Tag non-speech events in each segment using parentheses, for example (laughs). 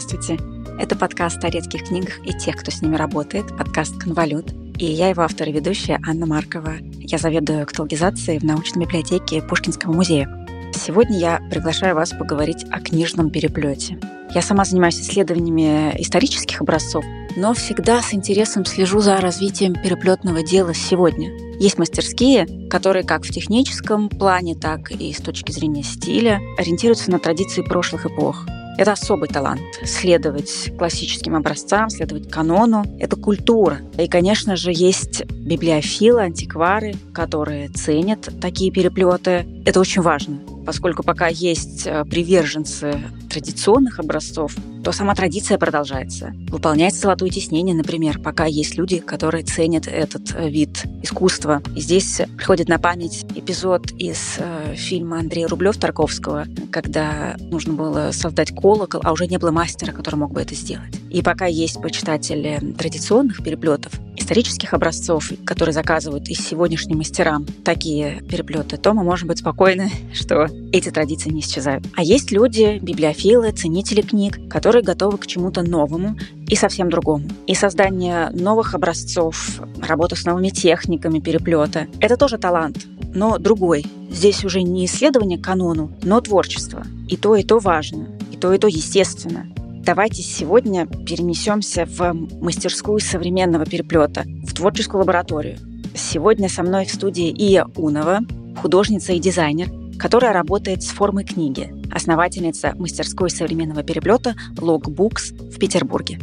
Здравствуйте! Это подкаст о редких книгах и тех, кто с ними работает, подкаст «Конвалют». И я его автор и ведущая Анна Маркова. Я заведую каталогизацией в научной библиотеке Пушкинского музея. Сегодня я приглашаю вас поговорить о книжном переплете. Я сама занимаюсь исследованиями исторических образцов, но всегда с интересом слежу за развитием переплетного дела сегодня. Есть мастерские, которые как в техническом плане, так и с точки зрения стиля ориентируются на традиции прошлых эпох. Это особый талант. Следовать классическим образцам, следовать канону. Это культура. И, конечно же, есть библиофилы, антиквары, которые ценят такие переплеты. Это очень важно, поскольку пока есть э, приверженцы традиционных образцов, то сама традиция продолжается. Выполняется золотое тиснение, например, пока есть люди, которые ценят этот э, вид искусства. И здесь приходит на память эпизод из э, фильма Андрея Рублев-Тарковского, когда нужно было создать колокол, а уже не было мастера, который мог бы это сделать. И пока есть почитатели традиционных переплетов, исторических образцов, которые заказывают и сегодняшним мастерам такие переплеты, то мы можем быть спокойны, (laughs) что эти традиции не исчезают. А есть люди, библиофилы, ценители книг, которые готовы к чему-то новому и совсем другому. И создание новых образцов, работа с новыми техниками переплета — это тоже талант, но другой. Здесь уже не исследование канону, но творчество. И то, и то важно, и то, и то естественно. Давайте сегодня перенесемся в мастерскую современного переплета, в творческую лабораторию. Сегодня со мной в студии Ия Унова, художница и дизайнер, которая работает с формой книги, основательница мастерской современного переплета Logbooks в Петербурге.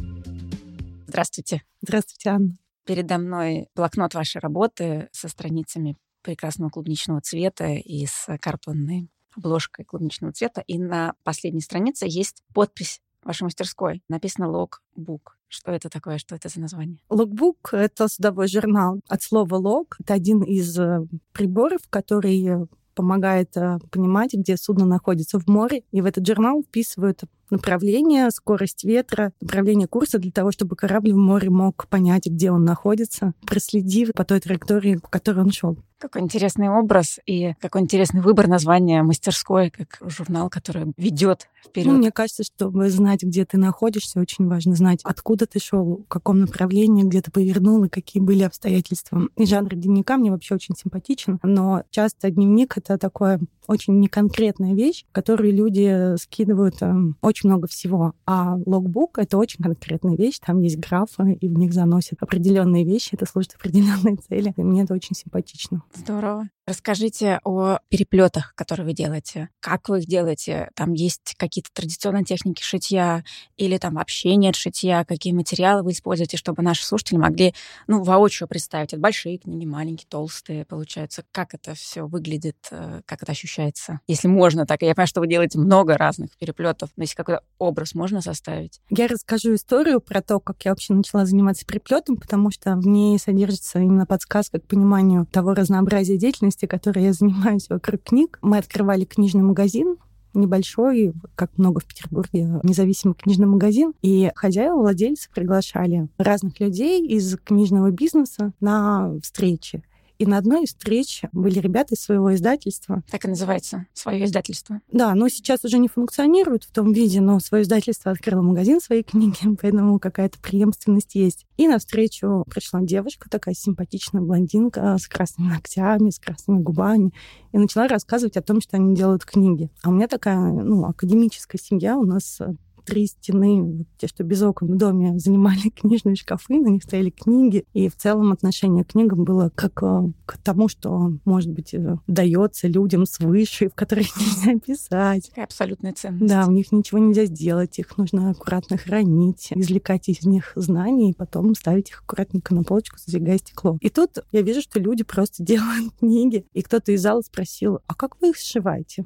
Здравствуйте. Здравствуйте, Анна. Передо мной блокнот вашей работы со страницами прекрасного клубничного цвета и с картонной обложкой клубничного цвета. И на последней странице есть подпись вашей мастерской написано логбук. Что это такое? Что это за название? Логбук — это судовой журнал. От слова лог — это один из э, приборов, который помогает э, понимать, где судно находится в море. И в этот журнал вписывают направление, скорость ветра, направление курса для того, чтобы корабль в море мог понять, где он находится, проследив по той траектории, по которой он шел. Какой интересный образ и какой интересный выбор названия мастерской, как журнал, который ведет вперед. Ну, мне кажется, чтобы знать, где ты находишься, очень важно знать, откуда ты шел, в каком направлении, где ты повернул и какие были обстоятельства. И жанр дневника мне вообще очень симпатичен, но часто дневник — это такое очень неконкретная вещь, которую люди скидывают э, очень много всего. А логбук — это очень конкретная вещь, там есть графы, и в них заносят определенные вещи, это служит (laughs) определенной цели. И мне это очень симпатично. Здорово. Расскажите о переплетах, которые вы делаете. Как вы их делаете? Там есть какие-то традиционные техники шитья или там вообще нет шитья? Какие материалы вы используете, чтобы наши слушатели могли, ну, воочию представить? Это большие книги, маленькие, толстые, получается. Как это все выглядит, э, как это ощущается? Если можно так. Я понимаю, что вы делаете много разных переплетов, но если какой-то образ можно составить? Я расскажу историю про то, как я вообще начала заниматься переплетом, потому что в ней содержится именно подсказка к пониманию того разнообразия деятельности, деятельности, которой я занимаюсь вокруг книг. Мы открывали книжный магазин, небольшой, как много в Петербурге, независимый книжный магазин. И хозяева, владельцы приглашали разных людей из книжного бизнеса на встречи. И на одной из встреч были ребята из своего издательства. Так и называется, свое издательство. Да, но сейчас уже не функционирует в том виде, но свое издательство открыло магазин своей книги, (laughs) поэтому какая-то преемственность есть. И навстречу пришла девушка, такая симпатичная блондинка с красными ногтями, с красными губами, и начала рассказывать о том, что они делают книги. А у меня такая, ну, академическая семья, у нас три стены, те, что без окон в доме, (laughs) занимали книжные шкафы, на них стояли книги, и в целом отношение к книгам было как э, к тому, что, может быть, э, дается людям свыше, в которых (laughs) нельзя писать. Какая абсолютная ценность. Да, у них ничего нельзя сделать, их нужно аккуратно хранить, извлекать из них знания и потом ставить их аккуратненько на полочку, задвигая стекло. И тут я вижу, что люди просто (laughs) делают книги, и кто-то из зала спросил, а как вы их сшиваете?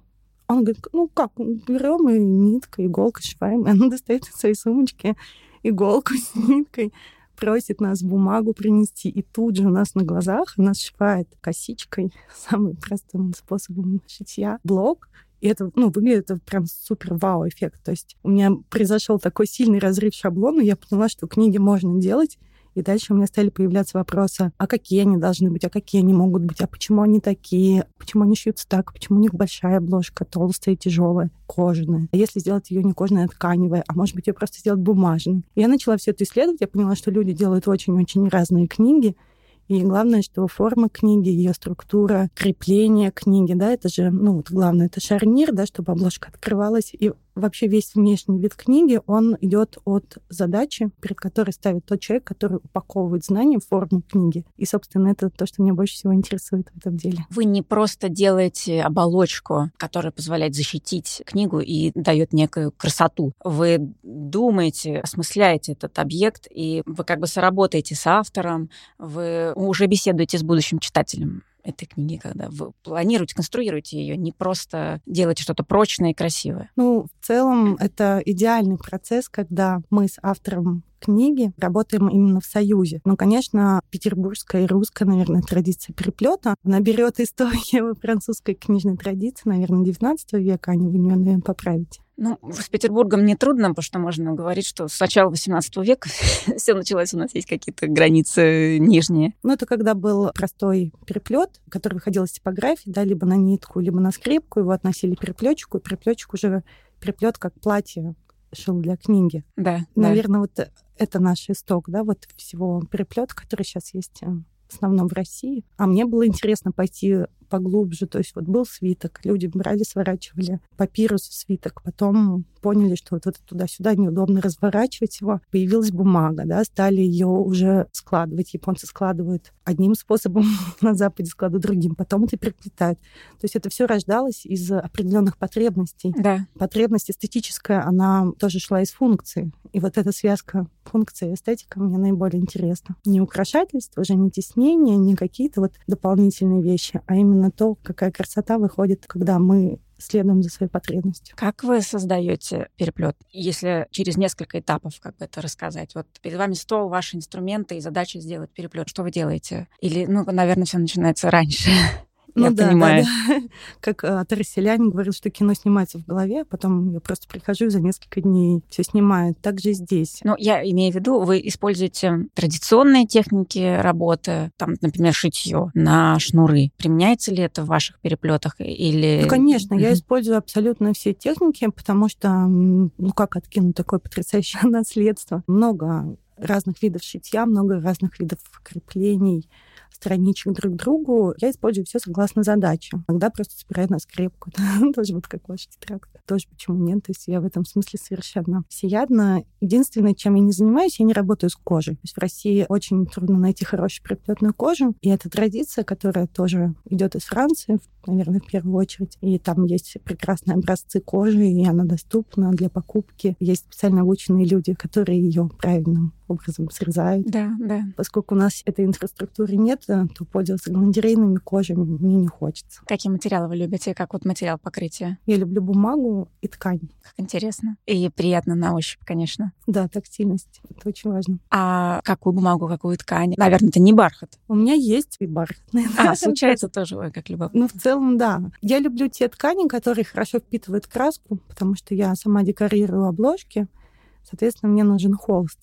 Он говорит, ну как, берем и нитка, иголка, сшиваем. И она достает из своей сумочки иголку с ниткой, просит нас бумагу принести. И тут же у нас на глазах она сшивает косичкой, самым простым способом шитья, блок. И это, ну, выглядит это прям супер вау-эффект. То есть у меня произошел такой сильный разрыв шаблона, я поняла, что книги можно делать, И дальше у меня стали появляться вопросы, а какие они должны быть, а какие они могут быть, а почему они такие, почему они шьются так, почему у них большая обложка, толстая, тяжелая, кожаная. А если сделать ее не кожаной, а тканевой, а может быть ее просто сделать бумажной. И я начала все это исследовать, я поняла, что люди делают очень-очень разные книги, и главное, что форма книги, ее структура, крепление книги, да, это же, ну вот главное, это шарнир, да, чтобы обложка открывалась. И вообще весь внешний вид книги, он идет от задачи, перед которой ставит тот человек, который упаковывает знания в форму книги. И, собственно, это то, что меня больше всего интересует в этом деле. Вы не просто делаете оболочку, которая позволяет защитить книгу и дает некую красоту. Вы думаете, осмысляете этот объект, и вы как бы соработаете с автором, вы уже беседуете с будущим читателем этой книги, когда вы планируете, конструируете ее, не просто делаете что-то прочное и красивое? Ну, в целом, это идеальный процесс, когда мы с автором книги работаем именно в союзе. Ну, конечно, петербургская и русская, наверное, традиция переплета. Она берет историю (laughs) французской книжной традиции, наверное, 19 века, они вы меня, наверное, поправите. Ну, с Петербургом не трудно, потому что можно говорить, что с начала 18 века (laughs) все началось, у нас есть какие-то границы нижние. Ну, это когда был простой переплет, который выходил из типографии, да, либо на нитку, либо на скрипку, его относили переплетчику, и переплетчик уже переплет как платье шил для книги. Да. Наверное, да. вот это наш исток, да, вот всего переплета, который сейчас есть э, в основном в России. А мне было интересно пойти поглубже. То есть вот был свиток, люди брали, сворачивали папирус в свиток, потом поняли, что вот это туда-сюда неудобно разворачивать его. Появилась бумага, да, стали ее уже складывать. Японцы складывают одним способом, (laughs) на Западе складывают другим, потом это переплетают. То есть это все рождалось из определенных потребностей. Да. Потребность эстетическая, она тоже шла из функции. И вот эта связка функции и эстетика мне наиболее интересна. Не украшательство, уже не теснение, не какие-то вот дополнительные вещи, а именно то, какая красота выходит, когда мы следуем за своей потребностью. Как вы создаете переплет? Если через несколько этапов как бы это рассказать. Вот перед вами стол, ваши инструменты и задача сделать переплет. Что вы делаете? Или, ну, наверное, все начинается раньше. (laughs) Ну, я да, понимаю. Да, да. (laughs) Как э, Тараселяне говорил, что кино снимается в голове, а потом я просто прихожу и за несколько дней все снимают. Так же здесь. Ну, я имею в виду, вы используете традиционные техники работы, там, например, шитье на шнуры. Применяется ли это в ваших переплетах или... Ну, конечно, я использую абсолютно все техники, потому что, ну, как откинуть такое потрясающее (laughs) наследство? Много разных видов шитья, много разных видов креплений, страничек друг другу. Я использую все согласно задаче. Иногда просто собираю на скрепку. (laughs) Тоже вот как ваша тетрадка. Тоже почему нет. То есть я в этом смысле совершенно всеядна. Единственное, чем я не занимаюсь, я не работаю с кожей. То есть в России очень трудно найти хорошую приплетную кожу. И это традиция, которая тоже идет из Франции, наверное, в первую очередь. И там есть прекрасные образцы кожи, и она доступна для покупки. Есть специально обученные люди, которые ее правильным образом срезают. Да, да. Поскольку у нас этой инфраструктуры нет, то пользоваться галантерейными кожами мне не хочется. Какие материалы вы любите? Как вот материал покрытия? Я люблю бумагу и ткань. Как интересно. И приятно на ощупь, конечно. Да, тактильность. Это очень важно. А какую бумагу, какую ткань? Наверное, это не бархат. У меня есть и бархатные. А, случается тоже, ой, как любопытно. Ну, в целом, да. Я люблю те ткани, которые хорошо впитывают краску, потому что я сама декорирую обложки. Соответственно, мне нужен холст.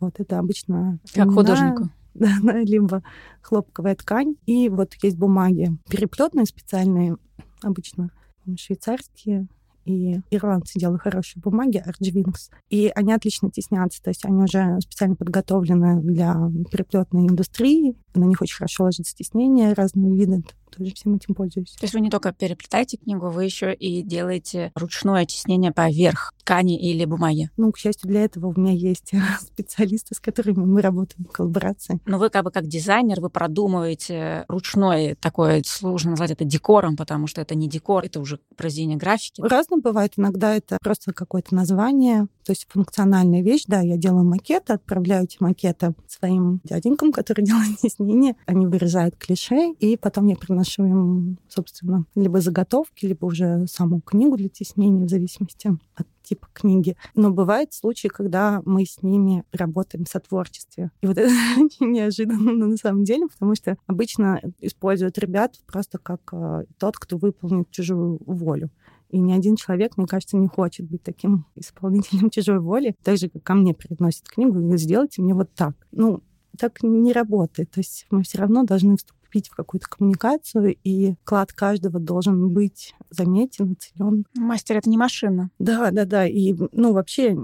Вот это обычно... Как художнику. (laughs) Да, либо хлопковая ткань. И вот есть бумаги переплетные специальные, обычно швейцарские, и ирландцы делают хорошие бумаги, Archwings, и они отлично теснятся, то есть они уже специально подготовлены для переплетной индустрии, на них очень хорошо ложится стеснение разные виды, тоже всем этим пользуюсь. То есть вы не только переплетаете книгу, вы еще и делаете ручное тиснение поверх ткани или бумаги. Ну, к счастью, для этого у меня есть (laughs) специалисты, с которыми мы работаем в коллаборации. Но вы как бы как дизайнер, вы продумываете ручное такое, сложно назвать это декором, потому что это не декор, это уже произведение графики. Разно бывает. Иногда это просто какое-то название, то есть функциональная вещь. Да, я делаю макеты, отправляю эти макеты своим дяденькам, которые (laughs) делают тиснение. Они вырезают клише, и потом я приношу им, собственно, либо заготовки, либо уже саму книгу для теснения, в зависимости от типа книги. Но бывают случаи, когда мы с ними работаем в сотворчестве. И вот это (laughs) очень неожиданно на самом деле, потому что обычно используют ребят просто как э, тот, кто выполнит чужую волю. И ни один человек, мне кажется, не хочет быть таким (laughs) исполнителем (laughs) чужой воли. Так же, как ко мне приносят книгу, и сделайте мне вот так. Ну, так не работает. То есть мы все равно должны вступить в какую-то коммуникацию, и вклад каждого должен быть заметен, оценен. Мастер — это не машина. Да, да, да. И, ну, вообще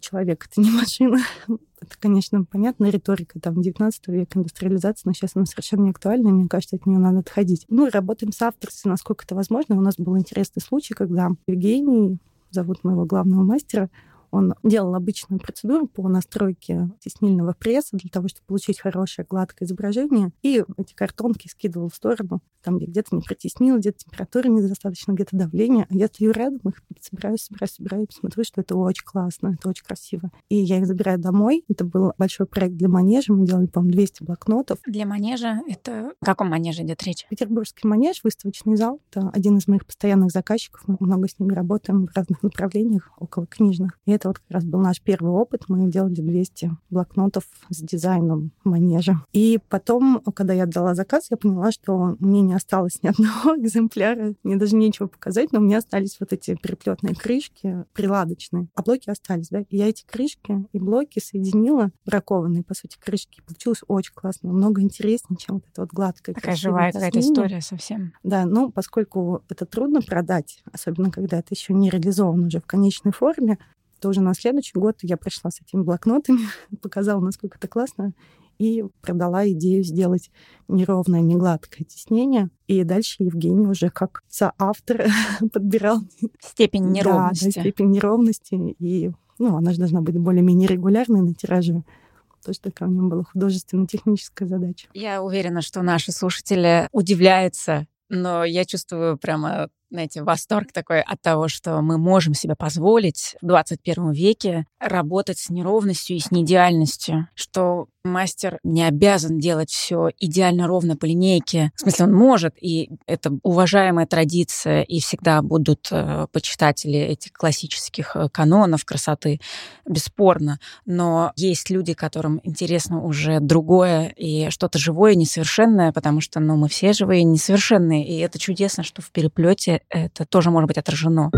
человек — это не (laughs) машина. Это, конечно, понятно, риторика там 19 века, индустриализация, но сейчас она совершенно не актуальна, и мне кажется, от нее надо отходить. Ну, работаем с авторством, насколько это возможно. У нас был интересный случай, когда Евгений, зовут моего главного мастера, он делал обычную процедуру по настройке теснильного пресса для того, чтобы получить хорошее гладкое изображение. И эти картонки скидывал в сторону, там, где-то не протеснил, где-то температура недостаточно, где-то давление. А я стою рядом, их собираю, собираю, собираю, и смотрю, что это очень классно, это очень красиво. И я их забираю домой. Это был большой проект для манежа. Мы делали, по-моему, 200 блокнотов. Для манежа это... О каком манеже идет речь? Петербургский манеж, выставочный зал. Это один из моих постоянных заказчиков. Мы много с ними работаем в разных направлениях, около книжных. И это вот как раз был наш первый опыт. Мы делали 200 блокнотов с дизайном манежа. И потом, когда я отдала заказ, я поняла, что мне не осталось ни одного (laughs) экземпляра. Мне даже нечего показать, но у меня остались вот эти переплетные крышки, приладочные. А блоки остались, да. И я эти крышки и блоки соединила, бракованные, по сути, крышки. Получилось очень классно, много интереснее, чем вот это вот гладкое. Такая живая какая-то история совсем. Да, ну, поскольку это трудно продать, особенно когда это еще не реализовано уже в конечной форме, то уже на следующий год я пришла с этими блокнотами, (laughs) показала, насколько это классно, и продала идею сделать неровное, негладкое теснение. И дальше Евгений уже как соавтор (laughs) подбирал... Степень неровности. Да, да, степень неровности. И ну, она же должна быть более-менее регулярной на тираже. То, что такая у него была художественно-техническая задача. Я уверена, что наши слушатели удивляются но я чувствую прямо знаете, восторг такой от того, что мы можем себе позволить в 21 веке работать с неровностью и с неидеальностью, что мастер не обязан делать все идеально ровно по линейке. В смысле, он может, и это уважаемая традиция, и всегда будут э, почитатели этих классических э, канонов красоты, бесспорно. Но есть люди, которым интересно уже другое и что-то живое, несовершенное, потому что ну, мы все живые, несовершенные, и это чудесно, что в переплете это тоже может быть отражено.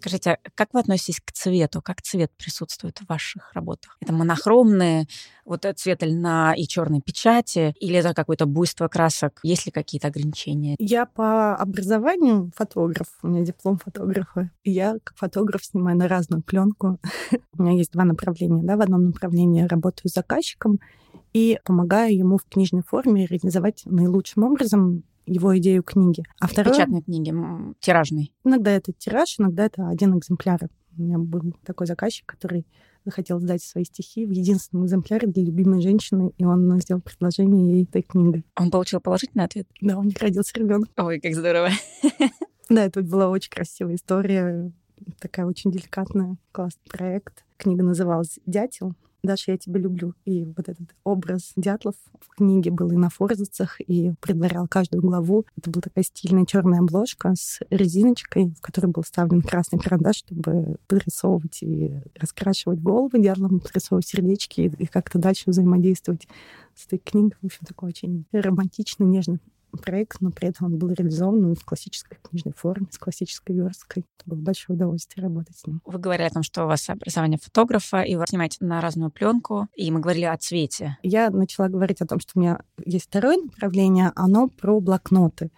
Скажите, а как вы относитесь к цвету? Как цвет присутствует в ваших работах? Это монохромные, вот цвет льна и черной печати, или это какое-то буйство красок? Есть ли какие-то ограничения? Я по образованию фотограф, у меня диплом фотографа. Я как фотограф снимаю на разную пленку. (laughs) у меня есть два направления. Да? В одном направлении я работаю с заказчиком и помогаю ему в книжной форме реализовать наилучшим образом его идею книги. А второе... Печатной книги, тиражной. Иногда это тираж, иногда это один экземпляр. У меня был такой заказчик, который захотел сдать свои стихи в единственном экземпляре для любимой женщины, и он сделал предложение ей этой книгой. Он получил положительный ответ? Да, у них родился ребенок. Ой, как здорово. (laughs) Да, это была очень красивая история, такая очень деликатная, классный проект. Книга называлась «Дятел». Даша, я тебя люблю. И вот этот образ дятлов в книге был и на форзацах, и предварял каждую главу. Это была такая стильная черная обложка с резиночкой, в которой был вставлен красный карандаш, чтобы прорисовывать и раскрашивать головы дятлам, прорисовывать сердечки и как-то дальше взаимодействовать с этой книгой. В общем, такой очень романтичный, нежный проект, но при этом он был реализован в классической книжной форме, с классической версткой. Это было большое удовольствие работать с ним. Вы говорили о том, что у вас образование фотографа, и вы снимаете на разную пленку, и мы говорили о цвете. Я начала говорить о том, что у меня есть второе направление, оно про блокноты.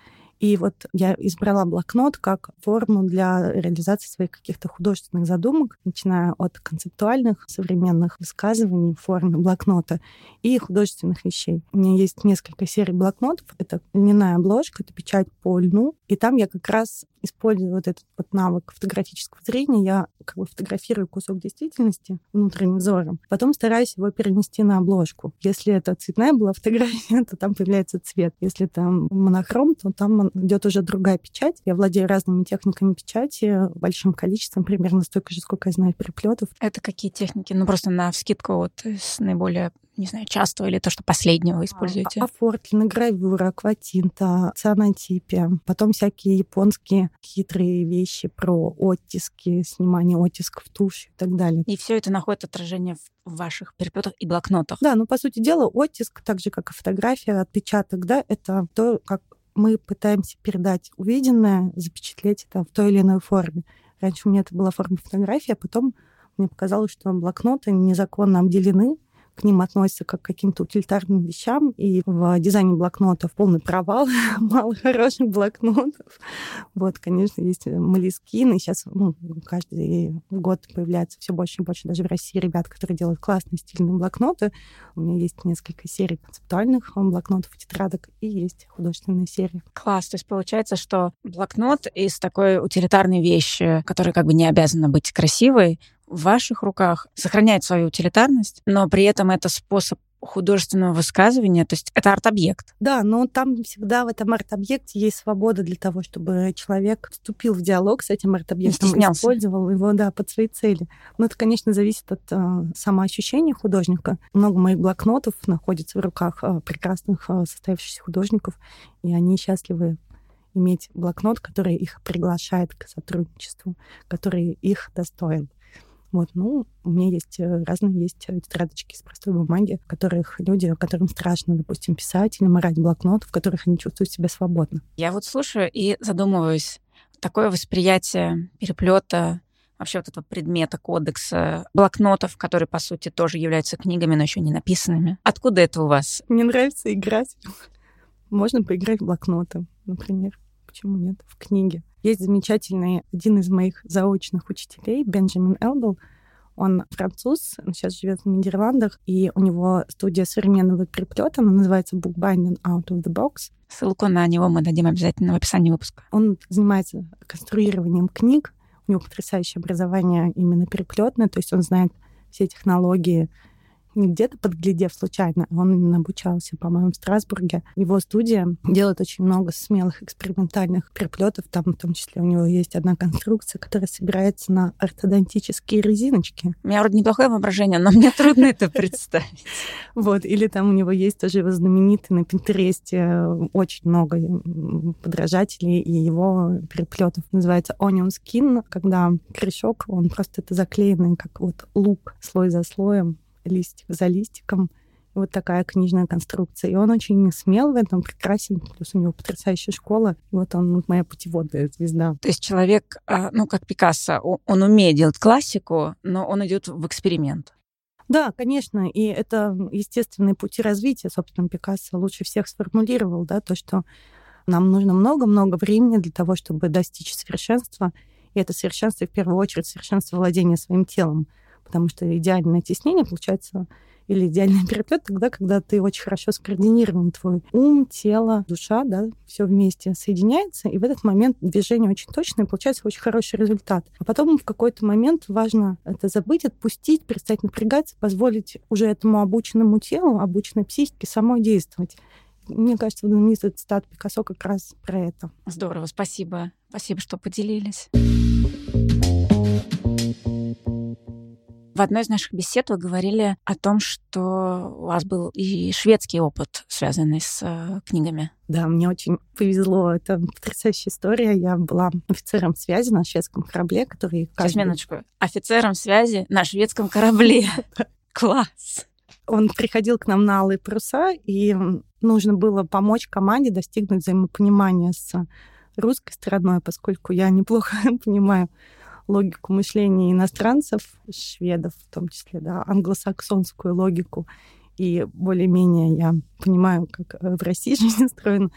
И вот я избрала блокнот как форму для реализации своих каких-то художественных задумок, начиная от концептуальных современных высказываний в форме блокнота и художественных вещей. У меня есть несколько серий блокнотов. Это льняная обложка, это печать по льну. И там я как раз использую вот этот вот навык фотографического зрения. Я как бы фотографирую кусок действительности внутренним взором, потом стараюсь его перенести на обложку. Если это цветная была (laughs) фотография, то там появляется цвет. Если там монохром, то там идет уже другая печать. Я владею разными техниками печати, большим количеством, примерно столько же, сколько я знаю переплетов. Это какие техники? Ну, просто на вскидку вот с наиболее не знаю, часто или то, что последнего используете? А, Афортлина, гравюра, акватинта, цианотипия. Потом всякие японские хитрые вещи про оттиски, снимание оттисков туши и так далее. И все это находит отражение в ваших переплетах и блокнотах. Да, ну, по сути дела, оттиск, так же, как и фотография, отпечаток, да, это то, как мы пытаемся передать увиденное, запечатлеть это в той или иной форме. Раньше у меня это была форма фотографии, а потом мне показалось, что блокноты незаконно обделены, к ним относятся как к каким-то утилитарным вещам, и в дизайне блокнотов полный провал, (laughs) мало хороших блокнотов. Вот, конечно, есть Малискин, и сейчас ну, каждый год появляется все больше и больше даже в России ребят, которые делают классные стильные блокноты. У меня есть несколько серий концептуальных блокнотов и тетрадок, и есть художественная серия. Класс, то есть получается, что блокнот из такой утилитарной вещи, которая как бы не обязана быть красивой, в ваших руках, сохраняет свою утилитарность, но при этом это способ художественного высказывания, то есть это арт-объект. Да, но там всегда в этом арт-объекте есть свобода для того, чтобы человек вступил в диалог с этим арт-объектом, использовал его, да, под свои цели. Но это, конечно, зависит от э, самоощущения художника. Много моих блокнотов находится в руках э, прекрасных э, состоявшихся художников, и они счастливы иметь блокнот, который их приглашает к сотрудничеству, который их достоин. Вот, ну, у меня есть э, разные есть э, тетрадочки из простой бумаги, в которых люди, которым страшно, допустим, писать или морать блокнот, в которых они чувствуют себя свободно. Я вот слушаю и задумываюсь. Такое восприятие переплета вообще вот этого предмета кодекса, блокнотов, которые, по сути, тоже являются книгами, но еще не написанными. Откуда это у вас? Мне нравится играть. Можно поиграть в блокноты, например. Почему нет? В книге. Есть замечательный один из моих заочных учителей, Бенджамин Элдл. Он француз, он сейчас живет в Нидерландах, и у него студия современного переплета, она называется Bookbinding Out of the Box. Ссылку на него мы дадим обязательно в описании выпуска. Он занимается конструированием книг, у него потрясающее образование именно переплетное, то есть он знает все технологии не где-то подглядев случайно, он именно обучался, по-моему, в Страсбурге. Его студия делает очень много смелых экспериментальных переплетов. Там в том числе у него есть одна конструкция, которая собирается на ортодонтические резиночки. У меня вроде неплохое воображение, но мне трудно это (laughs) представить. Вот, или там у него есть тоже его знаменитый на Пинтересте очень много подражателей, и его переплетов называется Onion Skin, когда корешок, он просто это заклеенный, как вот лук, слой за слоем, листик за листиком. Вот такая книжная конструкция. И он очень смел в этом, прекрасен, плюс у него потрясающая школа. И вот он вот моя путеводная звезда. То есть человек, а, ну, как Пикассо, он умеет делать классику, но он идет в эксперимент. Да, конечно, и это естественные пути развития. Собственно, Пикассо лучше всех сформулировал, да, то, что нам нужно много-много времени для того, чтобы достичь совершенства. И это совершенство, в первую очередь, совершенство владения своим телом потому что идеальное теснение получается или идеальный переплет тогда, когда ты очень хорошо скоординирован, твой ум, тело, душа, да, все вместе соединяется, и в этот момент движение очень точное, и получается очень хороший результат. А потом в какой-то момент важно это забыть, отпустить, перестать напрягаться, позволить уже этому обученному телу, обученной психике самой действовать. Мне кажется, знаменитый цитат Пикассо как раз про это. Здорово, спасибо. Спасибо, что поделились. В одной из наших бесед вы говорили о том, что у вас был и шведский опыт, связанный с э, книгами. Да, мне очень повезло. Это потрясающая история. Я была офицером связи на шведском корабле, который... Каждый... Сейчас, минуточку. Офицером связи на шведском корабле. (laughs) Класс! Он приходил к нам на алые паруса, и нужно было помочь команде достигнуть взаимопонимания с русской стороной, поскольку я неплохо (laughs) понимаю логику мышления иностранцев, шведов в том числе, да, англосаксонскую логику, и более-менее я понимаю, как э, в России (laughs) жизнь устроена,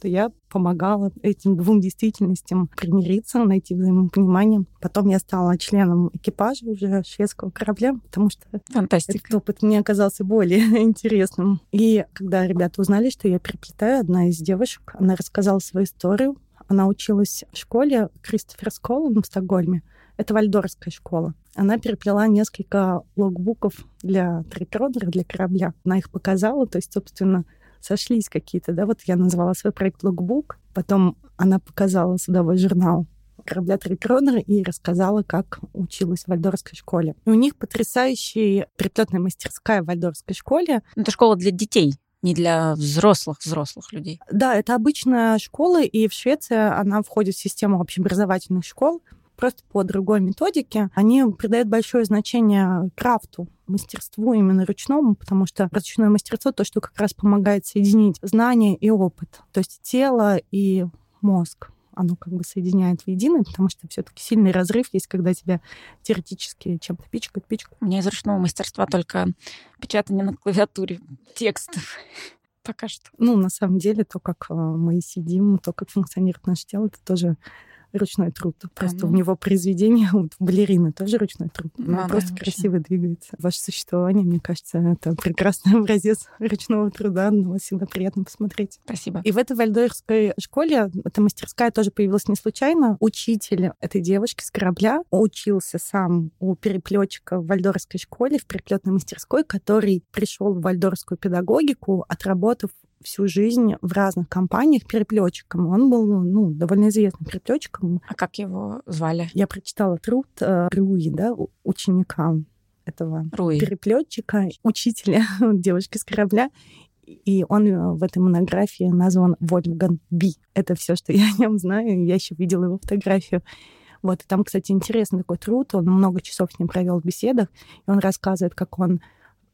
то я помогала этим двум действительностям примириться, найти взаимопонимание. Потом я стала членом экипажа уже шведского корабля, потому что Фантастика. этот опыт мне оказался более (laughs) интересным. И когда ребята узнали, что я переплетаю, одна из девушек, она рассказала свою историю. Она училась в школе Кристофер Сколл в Стокгольме. Это вальдорская школа. Она переплела несколько логбуков для трикродера, для корабля. Она их показала, то есть, собственно, сошлись какие-то, да, вот я назвала свой проект логбук, потом она показала судовой журнал корабля Трикронера и рассказала, как училась в вальдорской школе. И у них потрясающая переплетная мастерская в вальдорской школе. Это школа для детей не для взрослых взрослых людей. Да, это обычная школа, и в Швеции она входит в систему общеобразовательных школ просто по другой методике, они придают большое значение крафту, мастерству именно ручному, потому что ручное мастерство то, что как раз помогает соединить знания и опыт, то есть тело и мозг оно как бы соединяет в единое, потому что все-таки сильный разрыв есть, когда тебя теоретически чем-то пичкают, пичкают. У меня из ручного мастерства только печатание на клавиатуре текстов (laughs) пока что. Ну, на самом деле, то, как э, мы сидим, то, как функционирует наше тело, это тоже ручной труд. Просто а, ну. у него произведение, (laughs) вот балерины тоже ручной труд. Ну, Она просто да, красиво вообще. двигается. Ваше существование, мне кажется, это прекрасный (laughs) образец ручного труда. Но всегда приятно посмотреть. Спасибо. И в этой вальдорфской школе эта мастерская тоже появилась не случайно. Учитель этой девушки с корабля учился сам у переплетчика в вальдорфской школе, в переплетной мастерской, который пришел в вальдорфскую педагогику, отработав всю жизнь в разных компаниях переплетчиком. Он был ну, довольно известным переплетчиком. А как его звали? Я прочитала труд э, Руи, да, ученика этого Руи. переплетчика, учителя (laughs) девушки с корабля. И он э, в этой монографии назван Вольфган Би. Это все, что я о нем знаю. Я еще видела его фотографию. Вот, и там, кстати, интересный такой труд. Он много часов с ним провел в беседах. И он рассказывает, как он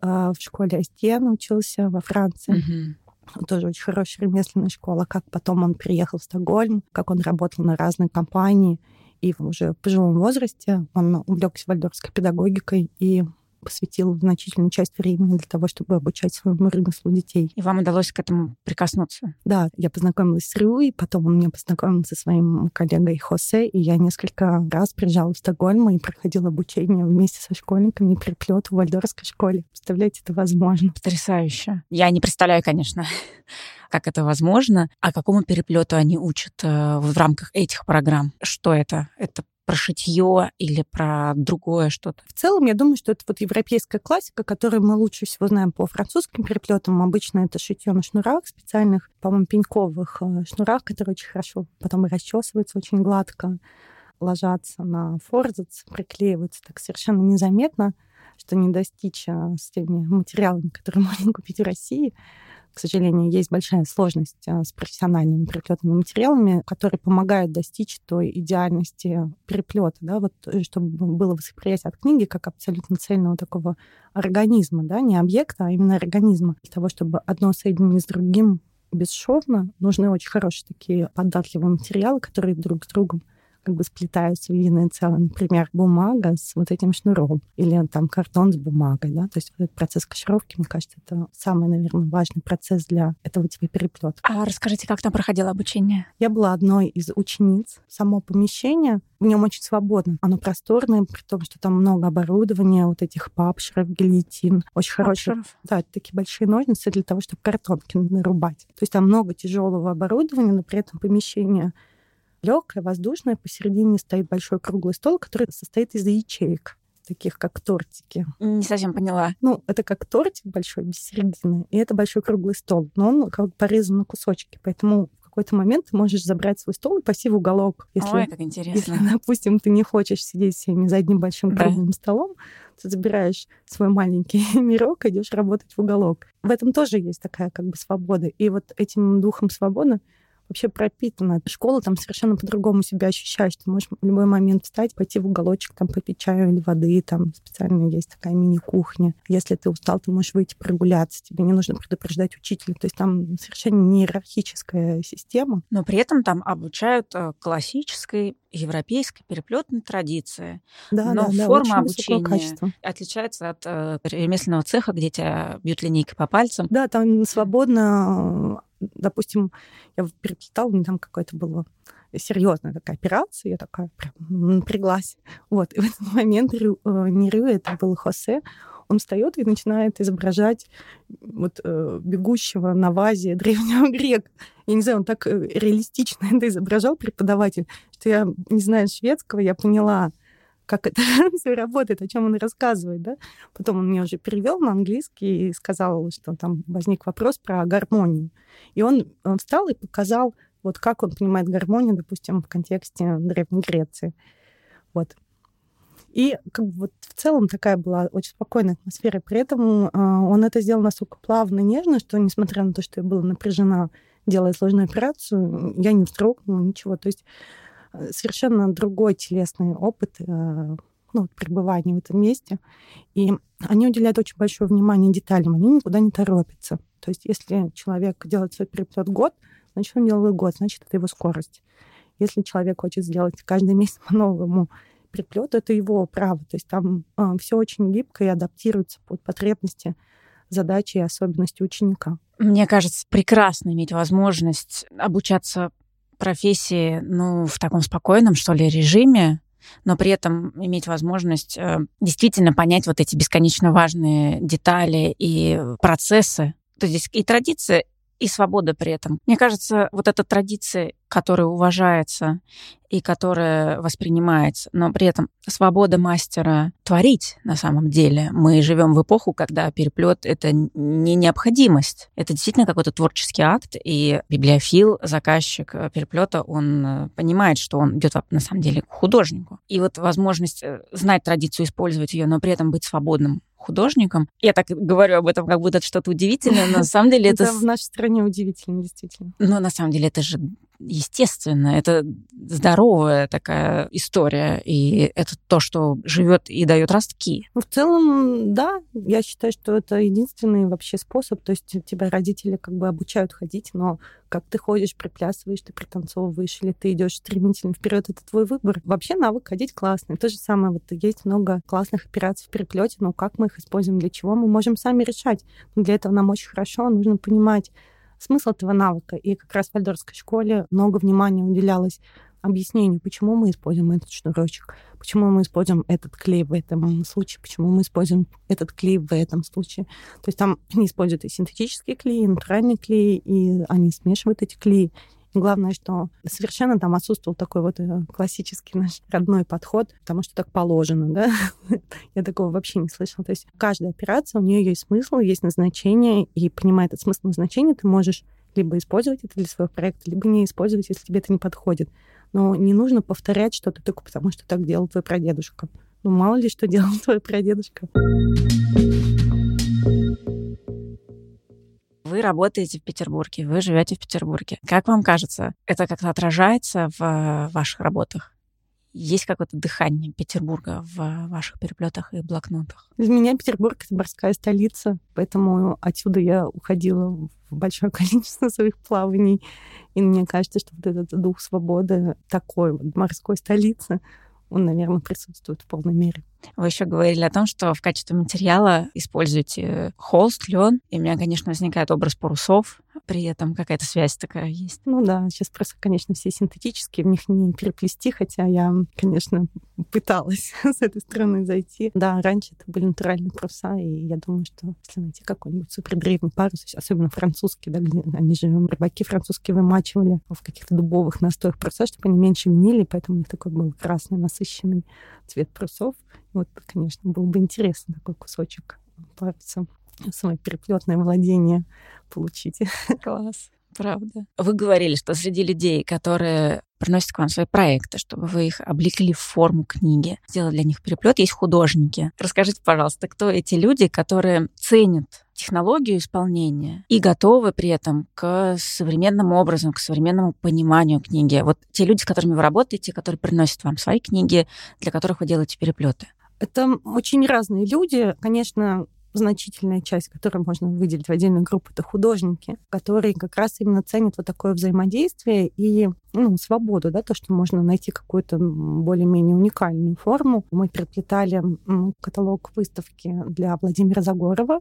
э, в школе Астен учился во Франции. Mm-hmm тоже очень хорошая ремесленная школа, как потом он приехал в Стокгольм, как он работал на разные компании, и уже в пожилом возрасте он увлекся вальдорфской педагогикой и посвятил значительную часть времени для того, чтобы обучать своему ремеслу детей. И вам удалось к этому прикоснуться? Да, я познакомилась с Рюй, потом он меня познакомил со своим коллегой Хосе, и я несколько раз приезжала в Стокгольм и проходила обучение вместе со школьниками переплет в вальдорфской школе. Представляете, это возможно. Потрясающе. Я не представляю, конечно, (laughs) как это возможно, а какому переплету они учат э, в рамках этих программ. Что это? Это про шитье или про другое что-то? В целом, я думаю, что это вот европейская классика, которую мы лучше всего знаем по французским переплетам. Обычно это шитье на шнурах специальных, по-моему, пеньковых э, шнурах, которые очень хорошо потом и расчесываются очень гладко, ложатся на форзац, приклеиваются так совершенно незаметно, что не достичь э, с теми материалами, которые (laughs) можно купить в России к сожалению, есть большая сложность а, с профессиональными переплетными материалами, которые помогают достичь той идеальности переплета, да, вот, э, чтобы было восприятие от книги как абсолютно цельного такого организма, да, не объекта, а именно организма. Для того, чтобы одно соединить с другим бесшовно, нужны очень хорошие такие податливые материалы, которые друг с другом как бы сплетаются в единое целое. Например, бумага с вот этим шнуром или там картон с бумагой, да, то есть вот этот процесс кашировки, мне кажется, это самый, наверное, важный процесс для этого типа переплета. А расскажите, как там проходило обучение? Я была одной из учениц. Само помещение, в нем очень свободно. Оно просторное, при том, что там много оборудования, вот этих папшеров, гильотин. Очень хорошие. Да, такие большие ножницы для того, чтобы картонки нарубать. То есть там много тяжелого оборудования, но при этом помещение легкая, воздушная. Посередине стоит большой круглый стол, который состоит из ячеек таких как тортики. Не совсем поняла. Ну, это как тортик большой, без середины, и это большой круглый стол, но он как бы порезан на кусочки, поэтому в какой-то момент ты можешь забрать свой стол и пойти в уголок. Если, Ой, как интересно. Если, допустим, ты не хочешь сидеть всеми за одним большим круглым да. столом, ты забираешь свой маленький (laughs) мирок, идешь работать в уголок. В этом тоже есть такая как бы свобода. И вот этим духом свободы вообще пропитана. Школа там совершенно по-другому себя ощущаешь. Ты можешь в любой момент встать, пойти в уголочек, там попить чаю или воды, там специально есть такая мини-кухня. Если ты устал, ты можешь выйти прогуляться, тебе не нужно предупреждать учителя. То есть там совершенно не иерархическая система. Но при этом там обучают э, классической европейской переплетной традиции. Да, Но да, форма да, обучения отличается от э, ремесленного цеха, где тебя бьют линейкой по пальцам. Да, там свободно допустим, я переплетала, мне там какое-то было серьезная такая операция, я такая прям напряглась. Вот, и в этот момент Рю, э, не Рю, это был Хосе, он встает и начинает изображать вот э, бегущего на вазе древнего (laughs) грека. Я не знаю, он так э, реалистично (laughs) это изображал, преподаватель, что я, не знаю шведского, я поняла, как это (laughs) все работает, о чем он рассказывает, да. Потом он мне уже перевел на английский и сказал, что там возник вопрос про гармонию. И он, встал и показал, вот как он понимает гармонию, допустим, в контексте Древней Греции. Вот. И как бы вот в целом такая была очень спокойная атмосфера. При этом э, он это сделал настолько плавно, нежно, что, несмотря на то, что я была напряжена, делая сложную операцию, я не вздрогнула, ничего. То есть совершенно другой телесный опыт э, ну, пребывания в этом месте. И они уделяют очень большое внимание деталям, они никуда не торопятся. То есть если человек делает свой переплет год, значит, он делает год, значит, это его скорость. Если человек хочет сделать каждый (laughs) месяц по-новому переплет, это его право. То есть там э, все очень гибко и адаптируется под потребности, задачи и особенности ученика. Мне кажется, прекрасно иметь возможность обучаться профессии, ну, в таком спокойном, что ли, режиме, но при этом иметь возможность э, действительно понять вот эти бесконечно важные детали и процессы. То есть и традиция, и свобода при этом. Мне кажется, вот эта традиция, которая уважается и которая воспринимается, но при этом свобода мастера творить на самом деле. Мы живем в эпоху, когда переплет это не необходимость, это действительно какой-то творческий акт, и библиофил, заказчик переплета, он э, понимает, что он идет на самом деле к художнику. И вот возможность э, знать традицию, использовать ее, но при этом быть свободным художником. Я так говорю об этом, как будто это что-то удивительное, но на самом деле (laughs) это... Это в нашей стране удивительно, действительно. Но на самом деле это же естественно, это здоровая такая история, и это то, что живет и дает ростки. Ну, в целом, да, я считаю, что это единственный вообще способ. То есть тебя родители как бы обучают ходить, но как ты ходишь, приплясываешь, ты пританцовываешь, или ты идешь стремительно вперед, это твой выбор. Вообще навык ходить классный. То же самое, вот есть много классных операций в переплете, но как мы их используем, для чего, мы можем сами решать. Для этого нам очень хорошо нужно понимать, смысл этого навыка. И как раз в вальдорфской школе много внимания уделялось объяснению, почему мы используем этот шнурочек, почему мы используем этот клей в этом случае, почему мы используем этот клей в этом случае. То есть там они используют и синтетические клеи, и натуральные клеи, и они смешивают эти клеи. Главное, что совершенно там отсутствовал такой вот э, классический наш родной подход, потому что так положено, да. (laughs) Я такого вообще не слышала. То есть каждая операция, у нее есть смысл, есть назначение, и понимая этот смысл назначения, ты можешь либо использовать это для своего проекта, либо не использовать, если тебе это не подходит. Но не нужно повторять что-то только потому, что так делал твой прадедушка. Ну, мало ли, что (laughs) делал твой прадедушка. Вы работаете в Петербурге, вы живете в Петербурге. Как вам кажется, это как-то отражается в ваших работах? Есть какое-то дыхание Петербурга в ваших переплетах и блокнотах? Для меня Петербург — это морская столица, поэтому отсюда я уходила в большое (laughs) количество своих плаваний. И мне кажется, что вот этот дух свободы такой вот морской столицы, он, наверное, присутствует в полной мере. Вы еще говорили о том, что в качестве материала используете холст, лен. И у меня, конечно, возникает образ парусов. При этом какая-то связь такая есть. Ну да, сейчас просто, конечно, все синтетические, в них не переплести, хотя я, конечно, пыталась (laughs) с этой стороны зайти. Да, раньше это были натуральные паруса, и я думаю, что если найти какой-нибудь супердревний парус, особенно французский, да, где они же рыбаки французские вымачивали в каких-то дубовых настоях паруса, чтобы они меньше винили, поэтому у них такой был красный насыщенный цвет парусов. Вот, конечно, был бы интересно такой кусочек паруса свое переплетное владение получить. (laughs) Класс. Правда. Вы говорили, что среди людей, которые приносят к вам свои проекты, чтобы вы их облекли в форму книги, сделали для них переплет, есть художники. Расскажите, пожалуйста, кто эти люди, которые ценят технологию исполнения и готовы при этом к современному образу, к современному пониманию книги. Вот те люди, с которыми вы работаете, которые приносят вам свои книги, для которых вы делаете переплеты. Это очень разные люди. Конечно, значительная часть, которую можно выделить в отдельную группу, это художники, которые как раз именно ценят вот такое взаимодействие и ну, свободу, да, то, что можно найти какую-то более-менее уникальную форму. Мы переплетали каталог выставки для Владимира Загорова,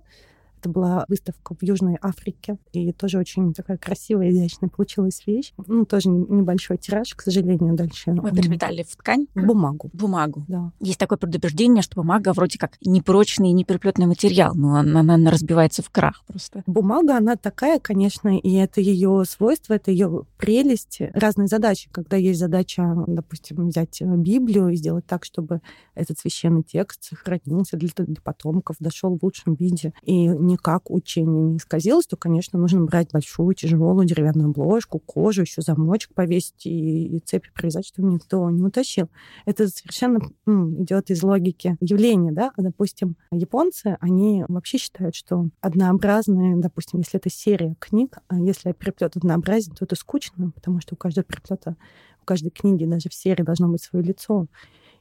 это была выставка в Южной Африке, и тоже очень такая красивая, изящная получилась вещь. Ну, тоже небольшой тираж, к сожалению, дальше. Вы переплетали в ткань? Бумагу. Бумагу. Да. Есть такое предубеждение, что бумага вроде как непрочный, непереплетный материал, но она, она разбивается в крах просто. Бумага, она такая, конечно, и это ее свойство, это ее прелесть. Разные задачи. Когда есть задача, допустим, взять Библию и сделать так, чтобы этот священный текст сохранился для, для потомков, дошел в лучшем виде и не никак учение не исказилось, то, конечно, нужно брать большую тяжелую деревянную обложку, кожу, еще замочек повесить и, и цепи привязать, чтобы никто не утащил. Это совершенно м, идет из логики явления, да. Допустим, японцы, они вообще считают, что однообразные, допустим, если это серия книг, а если переплет однообразен, то это скучно, потому что у каждого переплета, у каждой книги, даже в серии должно быть свое лицо.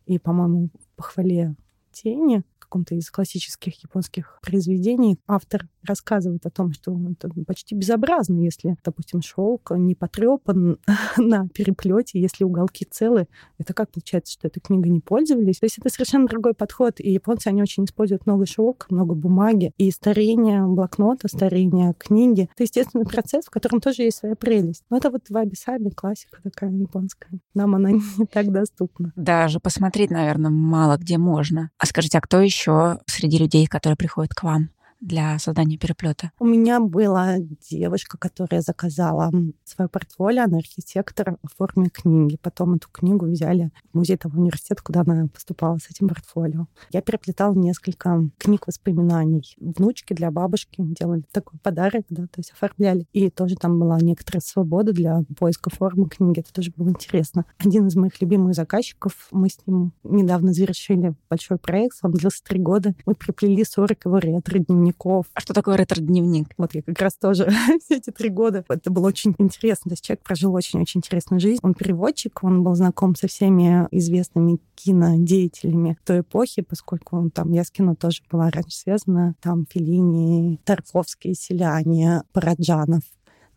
И, по-моему, похвале тени, каком-то из классических японских произведений автор рассказывает о том, что это почти безобразно, если, допустим, шелк не потрепан (laughs) на переплете, если уголки целы. Это как получается, что этой книгой не пользовались? То есть это совершенно другой подход. И японцы, они очень используют много шелка, много бумаги. И старение блокнота, старение книги — это естественный процесс, в котором тоже есть своя прелесть. Но это вот ваби-саби, классика такая японская. Нам она (laughs) не так доступна. Даже посмотреть, наверное, мало где можно. А скажите, а кто еще среди людей, которые приходят к вам? Для создания переплета? У меня была девушка, которая заказала свое портфолио, она архитектор в форме книги. Потом эту книгу взяли в музей того университета, куда она поступала с этим портфолио. Я переплетала несколько книг воспоминаний. Внучки для бабушки делали такой подарок, да, то есть оформляли. И тоже там была некоторая свобода для поиска формы книги. Это тоже было интересно. Один из моих любимых заказчиков, мы с ним недавно завершили большой проект, он длился три года. Мы приплели 40 его ретро-дневников дневников. А что такое ретро-дневник? Вот я как раз тоже (laughs) все эти три года. Это было очень интересно. То есть человек прожил очень-очень интересную жизнь. Он переводчик, он был знаком со всеми известными кинодеятелями той эпохи, поскольку он там, я с кино тоже была раньше связана, там Филини, Тарковский, Селяне, Параджанов,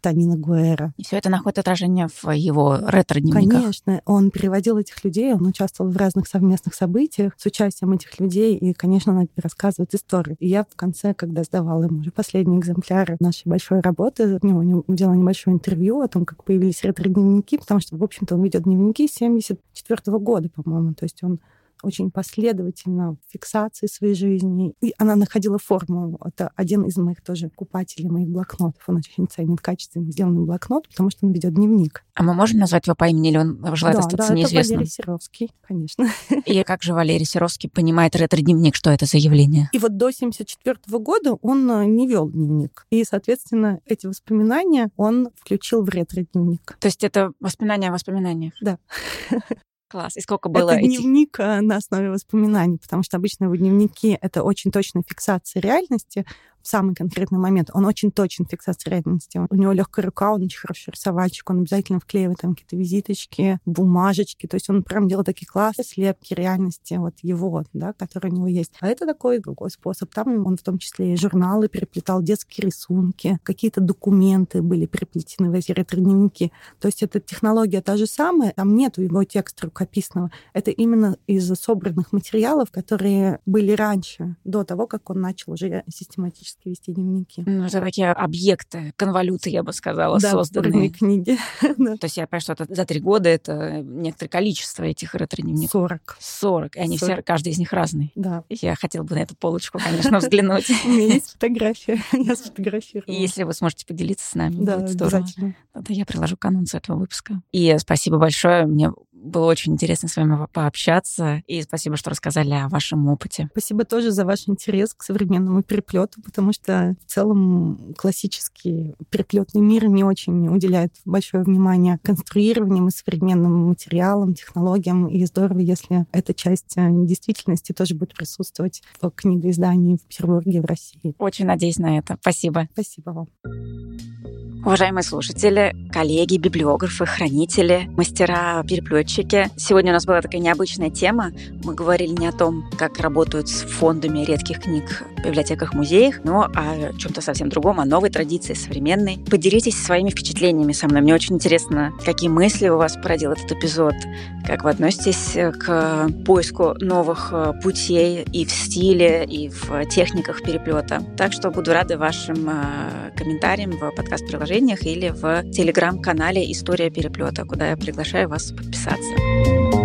Танина Гуэра. И все это находит отражение в его ретро-дневниках? Конечно. Он переводил этих людей, он участвовал в разных совместных событиях с участием этих людей, и, конечно, он рассказывает историю. И я в конце, когда сдавала ему уже последний экземпляр нашей большой работы, у него взяла небольшое интервью о том, как появились ретро-дневники, потому что, в общем-то, он ведет дневники 74 -го года, по-моему. То есть он очень последовательно в фиксации своей жизни. И она находила форму. Это один из моих тоже купателей моих блокнотов. Он очень ценит качественно сделанный блокнот, потому что он ведет дневник. А мы можем назвать его по имени, или он желает да, остаться да, неизвестным? это Валерий Серовский, конечно. И как же Валерий Серовский понимает ретро-дневник? Что это за явление? И вот до 74 года он э, не вел дневник. И, соответственно, эти воспоминания он включил в ретро-дневник. То есть это воспоминания о воспоминаниях? Да. Класс. И сколько было Это этих... дневник э, на основе воспоминаний, потому что обычно его дневники — это очень точная фиксация реальности, в самый конкретный момент. Он очень точен в фиксации реальности. У него легкая рука, он очень хороший рисовальщик, он обязательно вклеивает там какие-то визиточки, бумажечки. То есть он прям делает такие классные слепки реальности вот его, да, которые у него есть. А это такой другой способ. Там он в том числе и журналы переплетал, детские рисунки, какие-то документы были переплетены в эти ретро-дневники. То есть эта технология та же самая, там нету его текста рукописного. Это именно из собранных материалов, которые были раньше, до того, как он начал уже систематически периодически вести дневники. Ну, это такие объекты, конволюты, я бы сказала, да, созданные. книги. (laughs) То есть я понимаю, что это за три года это некоторое количество этих ретро-дневников. Сорок. Сорок. И они все, каждый из них разный. Да. Я хотела бы на эту полочку, конечно, взглянуть. (laughs) У меня есть фотография. (laughs) Я сфотографировала. И если вы сможете поделиться с нами, да, обязательно. Тогда я приложу к анонсу этого выпуска. И спасибо большое. Мне было очень интересно с вами пообщаться. И спасибо, что рассказали о вашем опыте. Спасибо тоже за ваш интерес к современному переплету, потому что в целом классический переплетный мир не очень уделяет большое внимание конструированием и современным материалам, технологиям. И здорово, если эта часть э, действительности тоже будет присутствовать в книгоиздании в Петербурге, в России. Очень надеюсь на это. Спасибо. Спасибо вам. Уважаемые слушатели, коллеги, библиографы, хранители, мастера, переплетчики. Сегодня у нас была такая необычная тема. Мы говорили не о том, как работают с фондами редких книг в библиотеках, музеях, но о чем-то совсем другом, о новой традиции, современной. Поделитесь своими впечатлениями со мной. Мне очень интересно, какие мысли у вас породил этот эпизод, как вы относитесь к поиску новых э, путей и в стиле, и в техниках переплета. Так что буду рада вашим э, комментариям в подкаст-приложении приложениях или в телеграм-канале «История переплета», куда я приглашаю вас подписаться.